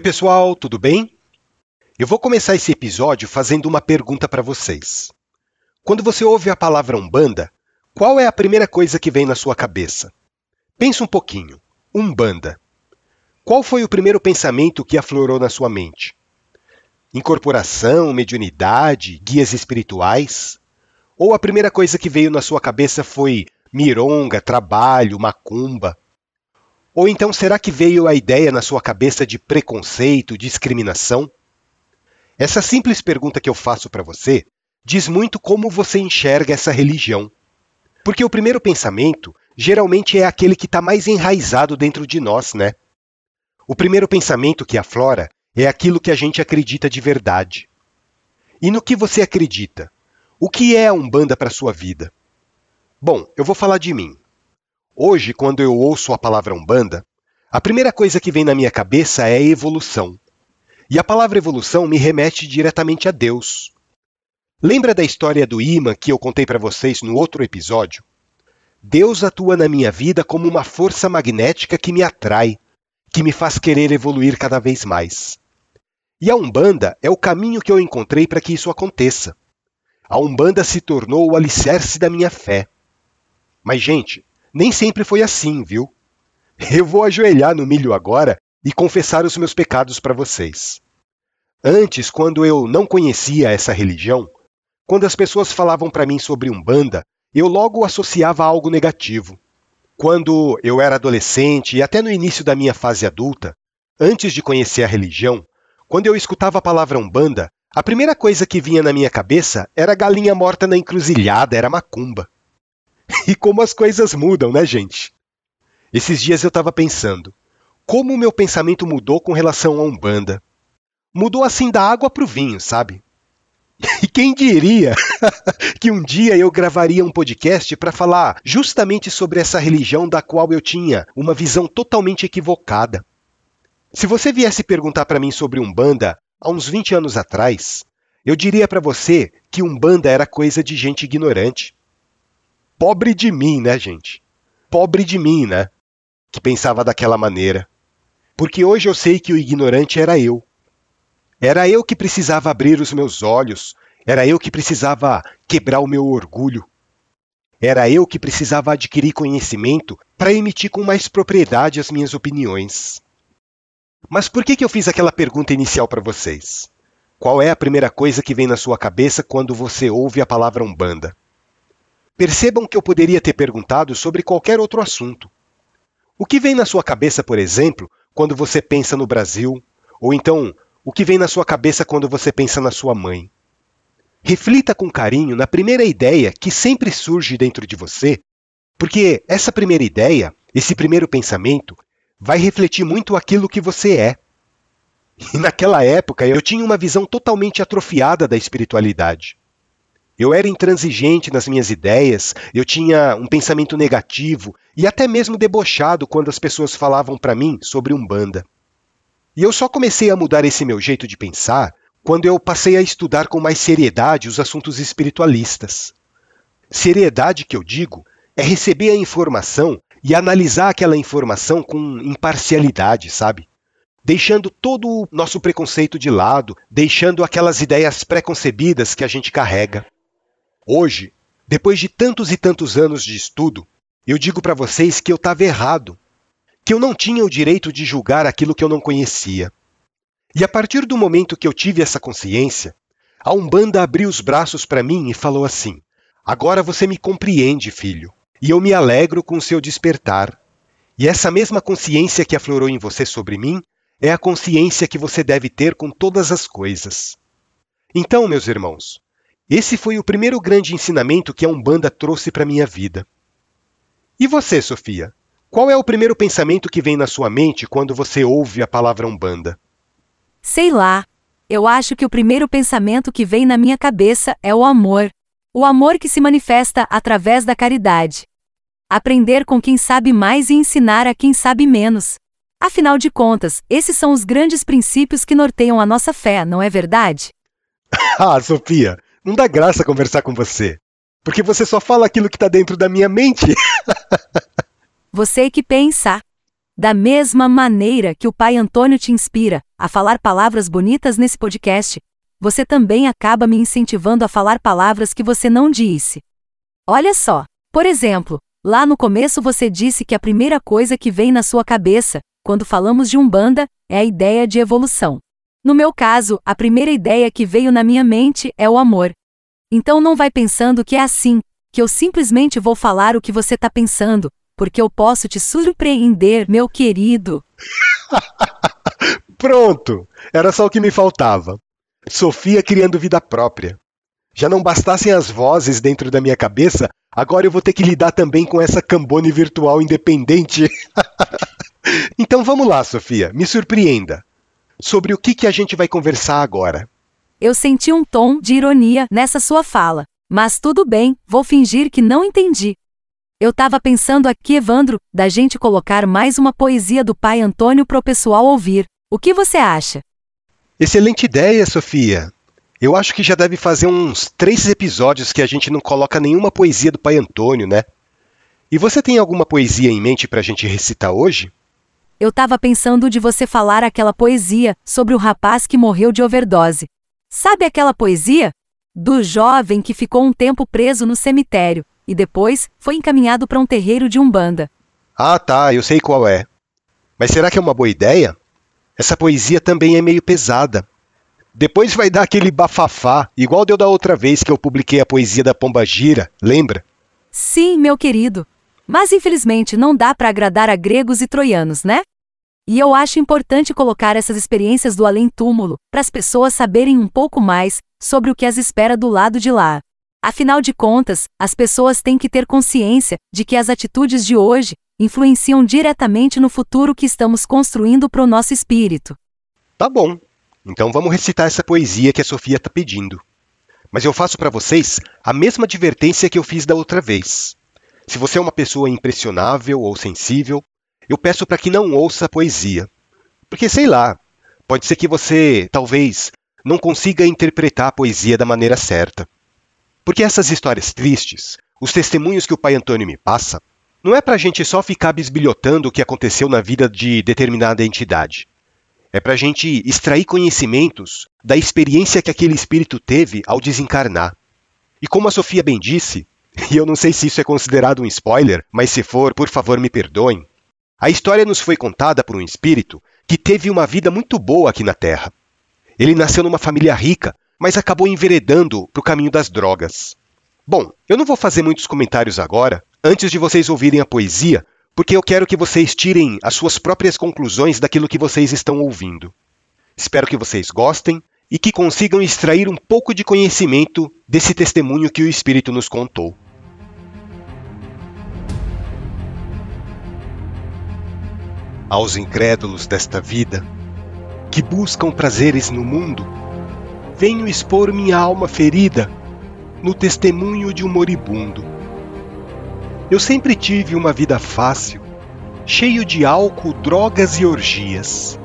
Oi, pessoal, tudo bem? Eu vou começar esse episódio fazendo uma pergunta para vocês. Quando você ouve a palavra Umbanda, qual é a primeira coisa que vem na sua cabeça? Pensa um pouquinho. Umbanda. Qual foi o primeiro pensamento que aflorou na sua mente? Incorporação, mediunidade, guias espirituais? Ou a primeira coisa que veio na sua cabeça foi mironga, trabalho, macumba? Ou então será que veio a ideia na sua cabeça de preconceito, discriminação? Essa simples pergunta que eu faço para você diz muito como você enxerga essa religião. Porque o primeiro pensamento geralmente é aquele que está mais enraizado dentro de nós, né? O primeiro pensamento que aflora é aquilo que a gente acredita de verdade. E no que você acredita? O que é a Umbanda para sua vida? Bom, eu vou falar de mim. Hoje, quando eu ouço a palavra Umbanda, a primeira coisa que vem na minha cabeça é evolução. E a palavra evolução me remete diretamente a Deus. Lembra da história do imã que eu contei para vocês no outro episódio? Deus atua na minha vida como uma força magnética que me atrai, que me faz querer evoluir cada vez mais. E a Umbanda é o caminho que eu encontrei para que isso aconteça. A Umbanda se tornou o alicerce da minha fé. Mas, gente, nem sempre foi assim, viu? Eu vou ajoelhar no milho agora e confessar os meus pecados para vocês. Antes, quando eu não conhecia essa religião, quando as pessoas falavam para mim sobre Umbanda, eu logo associava a algo negativo. Quando eu era adolescente e até no início da minha fase adulta, antes de conhecer a religião, quando eu escutava a palavra Umbanda, a primeira coisa que vinha na minha cabeça era galinha morta na encruzilhada, era macumba. E como as coisas mudam, né, gente? Esses dias eu estava pensando, como o meu pensamento mudou com relação à Umbanda. Mudou assim da água para o vinho, sabe? E quem diria que um dia eu gravaria um podcast para falar justamente sobre essa religião da qual eu tinha uma visão totalmente equivocada. Se você viesse perguntar para mim sobre Umbanda há uns 20 anos atrás, eu diria para você que Umbanda era coisa de gente ignorante. Pobre de mim, né, gente? Pobre de mim, né? Que pensava daquela maneira. Porque hoje eu sei que o ignorante era eu. Era eu que precisava abrir os meus olhos, era eu que precisava quebrar o meu orgulho. Era eu que precisava adquirir conhecimento para emitir com mais propriedade as minhas opiniões. Mas por que, que eu fiz aquela pergunta inicial para vocês? Qual é a primeira coisa que vem na sua cabeça quando você ouve a palavra Umbanda? Percebam que eu poderia ter perguntado sobre qualquer outro assunto. O que vem na sua cabeça, por exemplo, quando você pensa no Brasil? Ou então, o que vem na sua cabeça quando você pensa na sua mãe? Reflita com carinho na primeira ideia que sempre surge dentro de você, porque essa primeira ideia, esse primeiro pensamento, vai refletir muito aquilo que você é. E naquela época eu tinha uma visão totalmente atrofiada da espiritualidade. Eu era intransigente nas minhas ideias, eu tinha um pensamento negativo e até mesmo debochado quando as pessoas falavam para mim sobre Umbanda. E eu só comecei a mudar esse meu jeito de pensar quando eu passei a estudar com mais seriedade os assuntos espiritualistas. Seriedade que eu digo é receber a informação e analisar aquela informação com imparcialidade, sabe? Deixando todo o nosso preconceito de lado, deixando aquelas ideias preconcebidas que a gente carrega. Hoje, depois de tantos e tantos anos de estudo, eu digo para vocês que eu estava errado, que eu não tinha o direito de julgar aquilo que eu não conhecia. E a partir do momento que eu tive essa consciência, a Umbanda abriu os braços para mim e falou assim: Agora você me compreende, filho, e eu me alegro com o seu despertar. E essa mesma consciência que aflorou em você sobre mim é a consciência que você deve ter com todas as coisas. Então, meus irmãos, esse foi o primeiro grande ensinamento que a Umbanda trouxe para minha vida. E você, Sofia? Qual é o primeiro pensamento que vem na sua mente quando você ouve a palavra Umbanda? Sei lá. Eu acho que o primeiro pensamento que vem na minha cabeça é o amor. O amor que se manifesta através da caridade. Aprender com quem sabe mais e ensinar a quem sabe menos. Afinal de contas, esses são os grandes princípios que norteiam a nossa fé, não é verdade? ah, Sofia, não dá graça conversar com você. Porque você só fala aquilo que está dentro da minha mente. você que pensa. Da mesma maneira que o pai Antônio te inspira a falar palavras bonitas nesse podcast, você também acaba me incentivando a falar palavras que você não disse. Olha só, por exemplo, lá no começo você disse que a primeira coisa que vem na sua cabeça, quando falamos de Umbanda, é a ideia de evolução. No meu caso, a primeira ideia que veio na minha mente é o amor. Então não vai pensando que é assim, que eu simplesmente vou falar o que você está pensando, porque eu posso te surpreender, meu querido. Pronto! Era só o que me faltava. Sofia criando vida própria. Já não bastassem as vozes dentro da minha cabeça, agora eu vou ter que lidar também com essa cambone virtual independente. então vamos lá, Sofia, me surpreenda. Sobre o que, que a gente vai conversar agora? Eu senti um tom de ironia nessa sua fala, mas tudo bem, vou fingir que não entendi. Eu tava pensando aqui, Evandro, da gente colocar mais uma poesia do pai Antônio pro pessoal ouvir. O que você acha? Excelente ideia, Sofia. Eu acho que já deve fazer uns três episódios que a gente não coloca nenhuma poesia do Pai Antônio, né? E você tem alguma poesia em mente para a gente recitar hoje? Eu tava pensando de você falar aquela poesia sobre o rapaz que morreu de overdose. Sabe aquela poesia? Do jovem que ficou um tempo preso no cemitério e depois foi encaminhado para um terreiro de umbanda. Ah, tá, eu sei qual é. Mas será que é uma boa ideia? Essa poesia também é meio pesada. Depois vai dar aquele bafafá, igual deu da outra vez que eu publiquei a poesia da Pomba Gira, lembra? Sim, meu querido. Mas infelizmente não dá para agradar a gregos e troianos, né? E eu acho importante colocar essas experiências do além-túmulo, para as pessoas saberem um pouco mais sobre o que as espera do lado de lá. Afinal de contas, as pessoas têm que ter consciência de que as atitudes de hoje influenciam diretamente no futuro que estamos construindo para o nosso espírito. Tá bom. Então vamos recitar essa poesia que a Sofia está pedindo. Mas eu faço para vocês a mesma advertência que eu fiz da outra vez. Se você é uma pessoa impressionável ou sensível, eu peço para que não ouça a poesia. Porque sei lá, pode ser que você, talvez, não consiga interpretar a poesia da maneira certa. Porque essas histórias tristes, os testemunhos que o pai Antônio me passa, não é para a gente só ficar bisbilhotando o que aconteceu na vida de determinada entidade. É para a gente extrair conhecimentos da experiência que aquele espírito teve ao desencarnar. E como a Sofia bem disse, e eu não sei se isso é considerado um spoiler, mas se for, por favor me perdoem, a história nos foi contada por um espírito que teve uma vida muito boa aqui na Terra. Ele nasceu numa família rica, mas acabou enveredando para o caminho das drogas. Bom, eu não vou fazer muitos comentários agora, antes de vocês ouvirem a poesia, porque eu quero que vocês tirem as suas próprias conclusões daquilo que vocês estão ouvindo. Espero que vocês gostem e que consigam extrair um pouco de conhecimento desse testemunho que o Espírito nos contou. Aos incrédulos desta vida, que buscam prazeres no mundo, venho expor minha alma ferida no testemunho de um moribundo eu sempre tive uma vida fácil, cheio de álcool, drogas e orgias.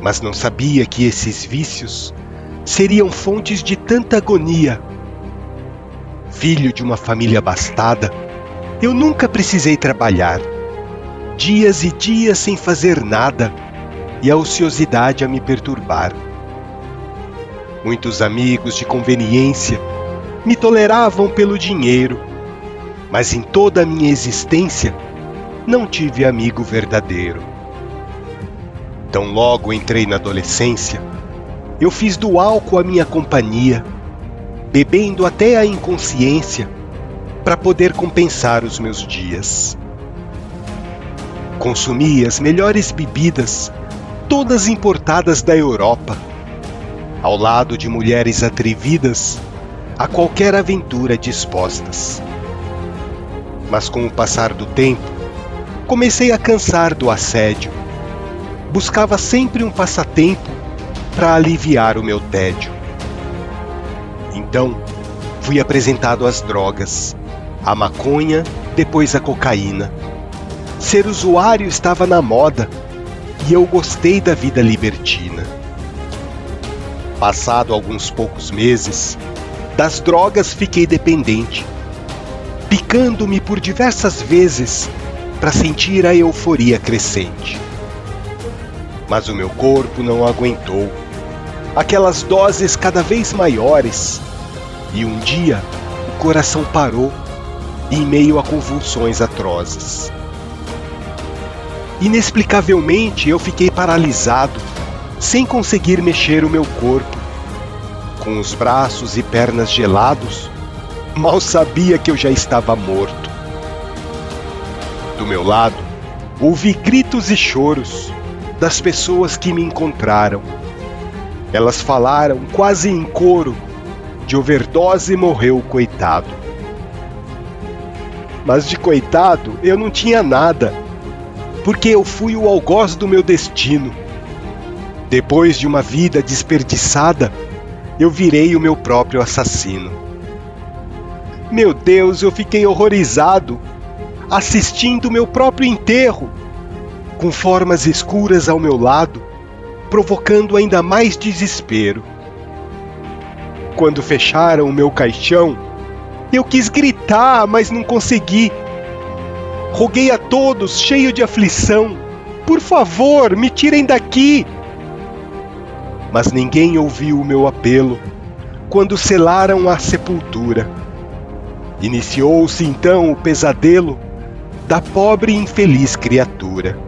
Mas não sabia que esses vícios seriam fontes de tanta agonia. Filho de uma família abastada, eu nunca precisei trabalhar. Dias e dias sem fazer nada e a ociosidade a me perturbar. Muitos amigos de conveniência me toleravam pelo dinheiro mas em toda a minha existência não tive amigo verdadeiro. Tão logo entrei na adolescência, eu fiz do álcool a minha companhia, bebendo até a inconsciência para poder compensar os meus dias. Consumi as melhores bebidas, todas importadas da Europa, ao lado de mulheres atrevidas a qualquer aventura dispostas mas com o passar do tempo, comecei a cansar do assédio. Buscava sempre um passatempo para aliviar o meu tédio. Então, fui apresentado às drogas, a maconha, depois a cocaína. Ser usuário estava na moda e eu gostei da vida libertina. Passado alguns poucos meses, das drogas fiquei dependente picando-me por diversas vezes para sentir a euforia crescente. Mas o meu corpo não aguentou. Aquelas doses cada vez maiores. E um dia o coração parou em meio a convulsões atrozes. Inexplicavelmente eu fiquei paralisado, sem conseguir mexer o meu corpo. Com os braços e pernas gelados, mal sabia que eu já estava morto. Do meu lado, ouvi gritos e choros das pessoas que me encontraram. Elas falaram quase em coro: de overdose morreu o coitado. Mas de coitado eu não tinha nada, porque eu fui o algoz do meu destino. Depois de uma vida desperdiçada, eu virei o meu próprio assassino. Meu Deus, eu fiquei horrorizado, assistindo meu próprio enterro, com formas escuras ao meu lado, provocando ainda mais desespero. Quando fecharam o meu caixão, eu quis gritar, mas não consegui. Roguei a todos, cheio de aflição: Por favor, me tirem daqui! Mas ninguém ouviu o meu apelo quando selaram a sepultura. Iniciou-se então o pesadelo da pobre e infeliz criatura.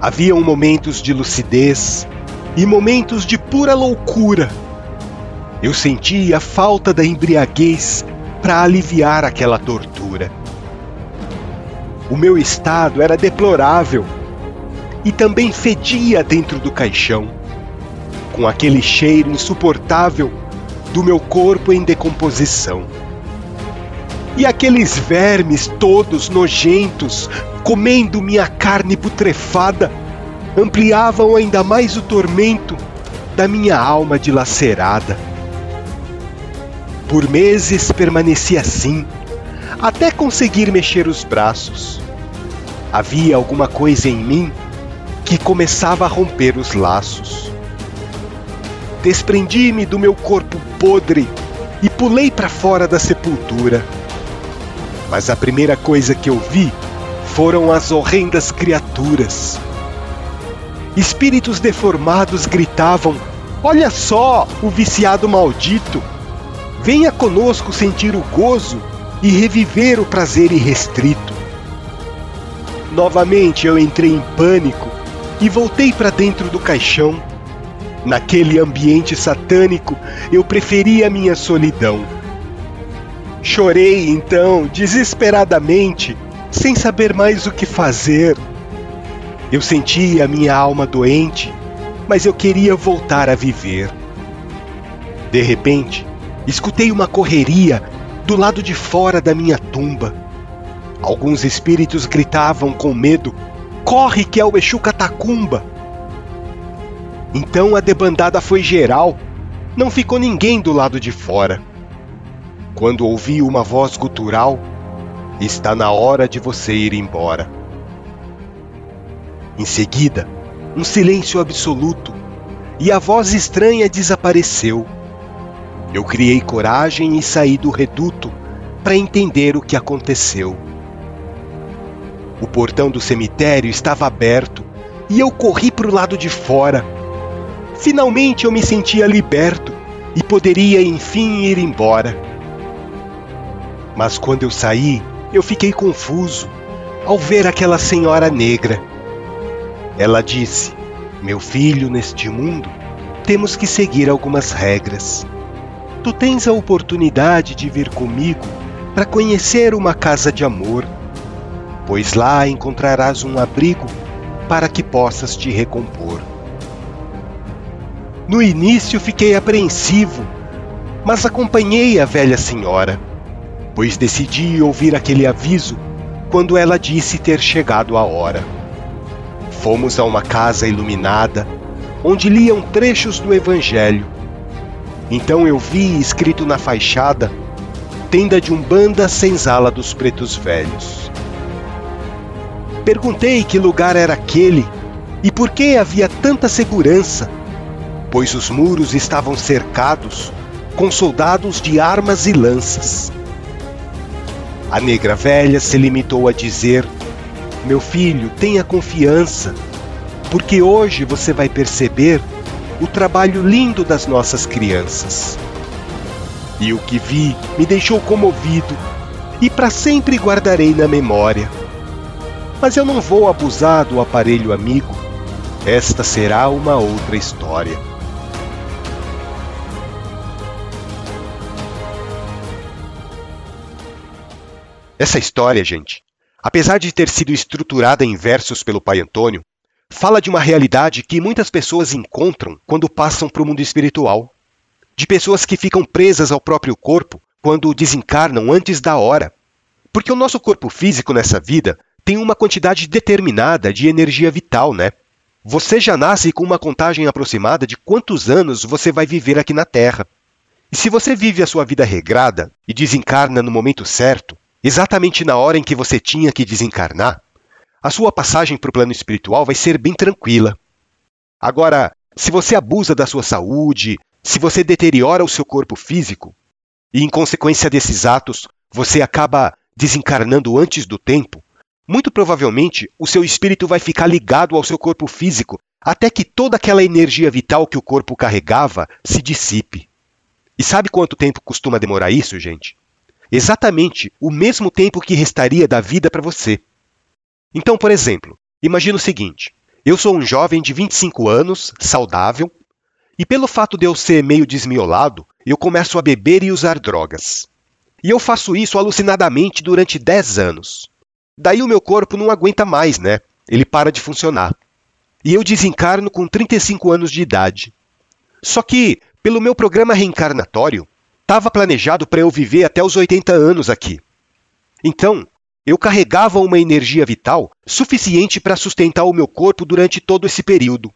Haviam momentos de lucidez e momentos de pura loucura eu sentia a falta da embriaguez para aliviar aquela tortura. O meu estado era deplorável e também fedia dentro do caixão, com aquele cheiro insuportável do meu corpo em decomposição. E aqueles vermes todos nojentos comendo minha carne putrefada ampliavam ainda mais o tormento da minha alma dilacerada. Por meses permaneci assim, até conseguir mexer os braços. Havia alguma coisa em mim que começava a romper os laços. Desprendi-me do meu corpo podre e pulei para fora da sepultura. Mas a primeira coisa que eu vi foram as horrendas criaturas. Espíritos deformados gritavam: Olha só, o viciado maldito! Venha conosco sentir o gozo e reviver o prazer irrestrito. Novamente eu entrei em pânico e voltei para dentro do caixão. Naquele ambiente satânico, eu preferia minha solidão. Chorei então, desesperadamente, sem saber mais o que fazer. Eu sentia a minha alma doente, mas eu queria voltar a viver. De repente, escutei uma correria do lado de fora da minha tumba. Alguns espíritos gritavam com medo: Corre que é o Exu Catacumba! Então a debandada foi geral, não ficou ninguém do lado de fora. Quando ouvi uma voz gutural, está na hora de você ir embora. Em seguida, um silêncio absoluto e a voz estranha desapareceu. Eu criei coragem e saí do reduto para entender o que aconteceu. O portão do cemitério estava aberto e eu corri para o lado de fora. Finalmente eu me sentia liberto e poderia enfim ir embora. Mas quando eu saí, eu fiquei confuso ao ver aquela senhora negra. Ela disse: Meu filho, neste mundo, temos que seguir algumas regras tu tens a oportunidade de vir comigo para conhecer uma casa de amor, pois lá encontrarás um abrigo para que possas te recompor. No início fiquei apreensivo, mas acompanhei a velha senhora, pois decidi ouvir aquele aviso quando ela disse ter chegado a hora. Fomos a uma casa iluminada, onde liam trechos do Evangelho então eu vi escrito na fachada: Tenda de Umbanda Senzala dos Pretos Velhos. Perguntei que lugar era aquele e por que havia tanta segurança, pois os muros estavam cercados com soldados de armas e lanças. A negra velha se limitou a dizer: Meu filho, tenha confiança, porque hoje você vai perceber o trabalho lindo das nossas crianças. E o que vi me deixou comovido e para sempre guardarei na memória. Mas eu não vou abusar do aparelho amigo. Esta será uma outra história. Essa história, gente, apesar de ter sido estruturada em versos pelo pai Antônio, fala de uma realidade que muitas pessoas encontram quando passam para o mundo espiritual. De pessoas que ficam presas ao próprio corpo quando desencarnam antes da hora. Porque o nosso corpo físico nessa vida tem uma quantidade determinada de energia vital, né? Você já nasce com uma contagem aproximada de quantos anos você vai viver aqui na Terra. E se você vive a sua vida regrada e desencarna no momento certo, exatamente na hora em que você tinha que desencarnar, a sua passagem para o plano espiritual vai ser bem tranquila. Agora, se você abusa da sua saúde, se você deteriora o seu corpo físico, e em consequência desses atos você acaba desencarnando antes do tempo, muito provavelmente o seu espírito vai ficar ligado ao seu corpo físico até que toda aquela energia vital que o corpo carregava se dissipe. E sabe quanto tempo costuma demorar isso, gente? Exatamente o mesmo tempo que restaria da vida para você. Então, por exemplo, imagina o seguinte: eu sou um jovem de 25 anos, saudável, e pelo fato de eu ser meio desmiolado, eu começo a beber e usar drogas. E eu faço isso alucinadamente durante 10 anos. Daí o meu corpo não aguenta mais, né? Ele para de funcionar. E eu desencarno com 35 anos de idade. Só que, pelo meu programa reencarnatório, estava planejado para eu viver até os 80 anos aqui. Então, eu carregava uma energia vital suficiente para sustentar o meu corpo durante todo esse período.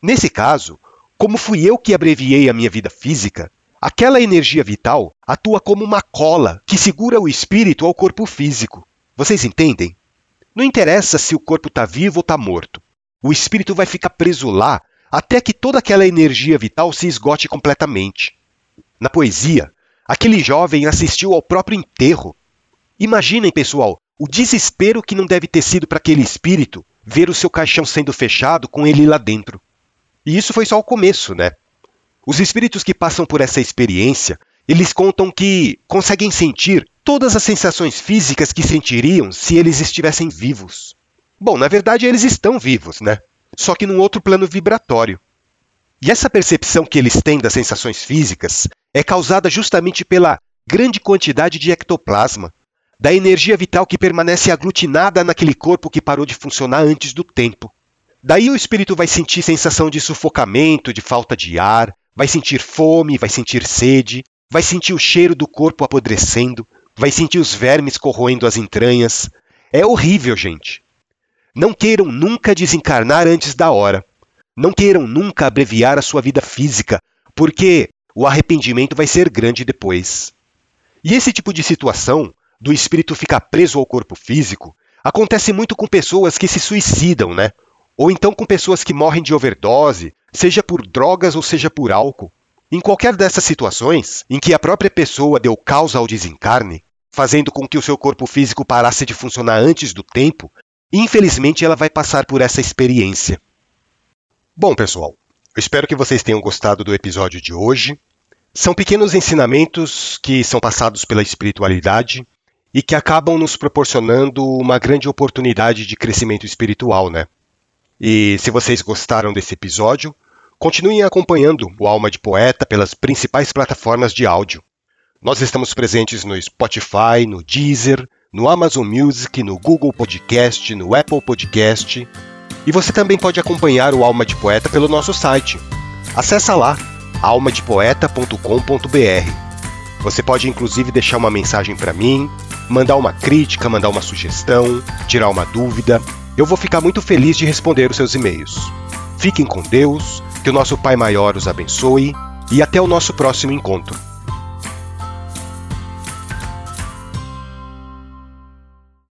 Nesse caso, como fui eu que abreviei a minha vida física, aquela energia vital atua como uma cola que segura o espírito ao corpo físico. Vocês entendem? Não interessa se o corpo está vivo ou está morto. O espírito vai ficar preso lá até que toda aquela energia vital se esgote completamente. Na poesia, aquele jovem assistiu ao próprio enterro Imaginem, pessoal, o desespero que não deve ter sido para aquele espírito ver o seu caixão sendo fechado com ele lá dentro. E isso foi só o começo, né? Os espíritos que passam por essa experiência, eles contam que conseguem sentir todas as sensações físicas que sentiriam se eles estivessem vivos. Bom, na verdade eles estão vivos, né? Só que num outro plano vibratório. E essa percepção que eles têm das sensações físicas é causada justamente pela grande quantidade de ectoplasma, da energia vital que permanece aglutinada naquele corpo que parou de funcionar antes do tempo. Daí o espírito vai sentir sensação de sufocamento, de falta de ar, vai sentir fome, vai sentir sede, vai sentir o cheiro do corpo apodrecendo, vai sentir os vermes corroendo as entranhas. É horrível, gente. Não queiram nunca desencarnar antes da hora. Não queiram nunca abreviar a sua vida física, porque o arrependimento vai ser grande depois. E esse tipo de situação do espírito ficar preso ao corpo físico acontece muito com pessoas que se suicidam, né? Ou então com pessoas que morrem de overdose, seja por drogas ou seja por álcool. Em qualquer dessas situações, em que a própria pessoa deu causa ao desencarne, fazendo com que o seu corpo físico parasse de funcionar antes do tempo, infelizmente ela vai passar por essa experiência. Bom, pessoal, eu espero que vocês tenham gostado do episódio de hoje. São pequenos ensinamentos que são passados pela espiritualidade e que acabam nos proporcionando uma grande oportunidade de crescimento espiritual, né? E se vocês gostaram desse episódio, continuem acompanhando o Alma de Poeta pelas principais plataformas de áudio. Nós estamos presentes no Spotify, no Deezer, no Amazon Music, no Google Podcast, no Apple Podcast. E você também pode acompanhar o Alma de Poeta pelo nosso site. Acesse lá almadepoeta.com.br. Você pode inclusive deixar uma mensagem para mim, mandar uma crítica, mandar uma sugestão, tirar uma dúvida. Eu vou ficar muito feliz de responder os seus e-mails. Fiquem com Deus, que o nosso Pai Maior os abençoe e até o nosso próximo encontro.